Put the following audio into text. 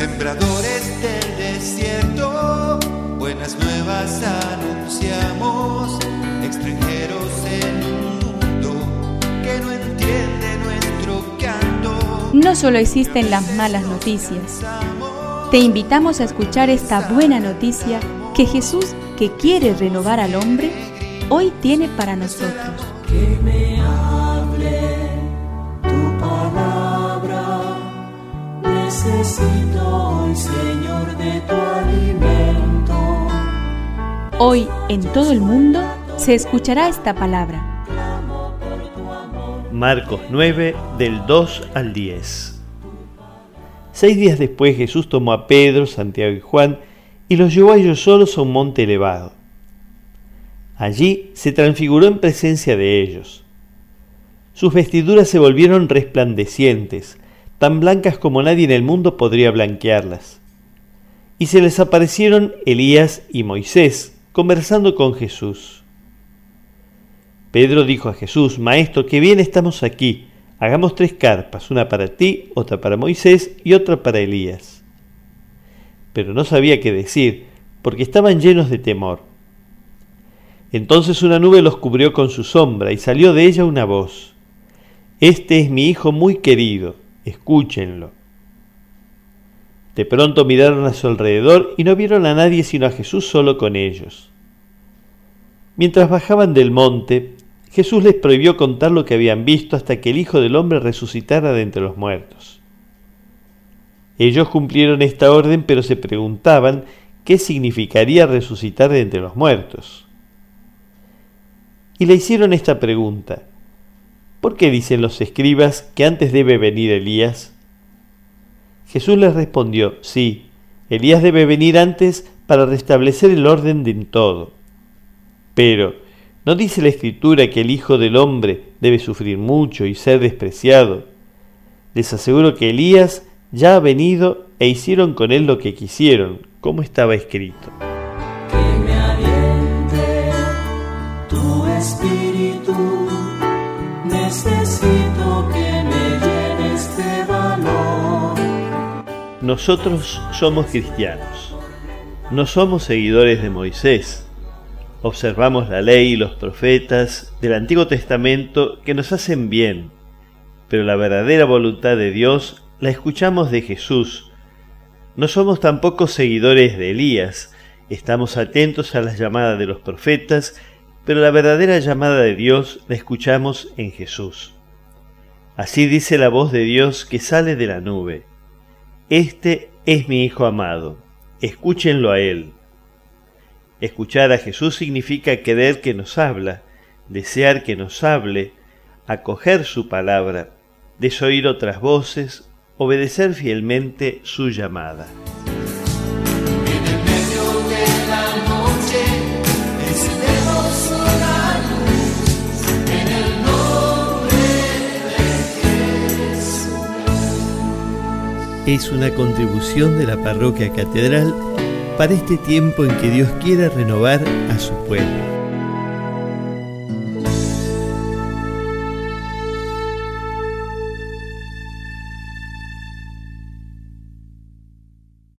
Sembradores del desierto, buenas nuevas anunciamos, extranjeros en un mundo que no entiende nuestro canto. No solo existen las malas noticias. Te invitamos a escuchar esta buena noticia que Jesús, que quiere renovar al hombre, hoy tiene para nosotros. Que me Señor, de tu alimento. Hoy en todo el mundo se escuchará esta palabra. Marcos 9 del 2 al 10. Seis días después Jesús tomó a Pedro, Santiago y Juan y los llevó a ellos solos a un monte elevado. Allí se transfiguró en presencia de ellos. Sus vestiduras se volvieron resplandecientes, tan blancas como nadie en el mundo podría blanquearlas. Y se les aparecieron Elías y Moisés conversando con Jesús. Pedro dijo a Jesús, Maestro, qué bien estamos aquí Hagamos tres carpas, una para ti, otra para Moisés y otra para Elías. Pero no sabía qué decir, porque estaban llenos de temor. Entonces una nube los cubrió con su sombra y salió de ella una voz. Este es mi hijo muy querido, escúchenlo. De pronto miraron a su alrededor y no vieron a nadie sino a Jesús solo con ellos. Mientras bajaban del monte, Jesús les prohibió contar lo que habían visto hasta que el Hijo del Hombre resucitara de entre los muertos. Ellos cumplieron esta orden, pero se preguntaban qué significaría resucitar de entre los muertos. Y le hicieron esta pregunta. ¿Por qué dicen los escribas que antes debe venir Elías? Jesús les respondió, sí, Elías debe venir antes para restablecer el orden de todo. Pero, ¿No dice la Escritura que el Hijo del Hombre debe sufrir mucho y ser despreciado? Les aseguro que Elías ya ha venido e hicieron con él lo que quisieron, como estaba escrito. Nosotros somos cristianos. No somos seguidores de Moisés Observamos la ley y los profetas del Antiguo Testamento que nos hacen bien, pero la verdadera voluntad de Dios la escuchamos de Jesús. No somos tampoco seguidores de Elías, estamos atentos a las llamadas de los profetas, pero la verdadera llamada de Dios la escuchamos en Jesús. Así dice la voz de Dios que sale de la nube. Este es mi Hijo amado, escúchenlo a Él. Escuchar a Jesús significa querer que nos habla, desear que nos hable, acoger su palabra, desoír otras voces, obedecer fielmente su llamada. Es una contribución de la parroquia catedral para este tiempo en que Dios quiere renovar a su pueblo.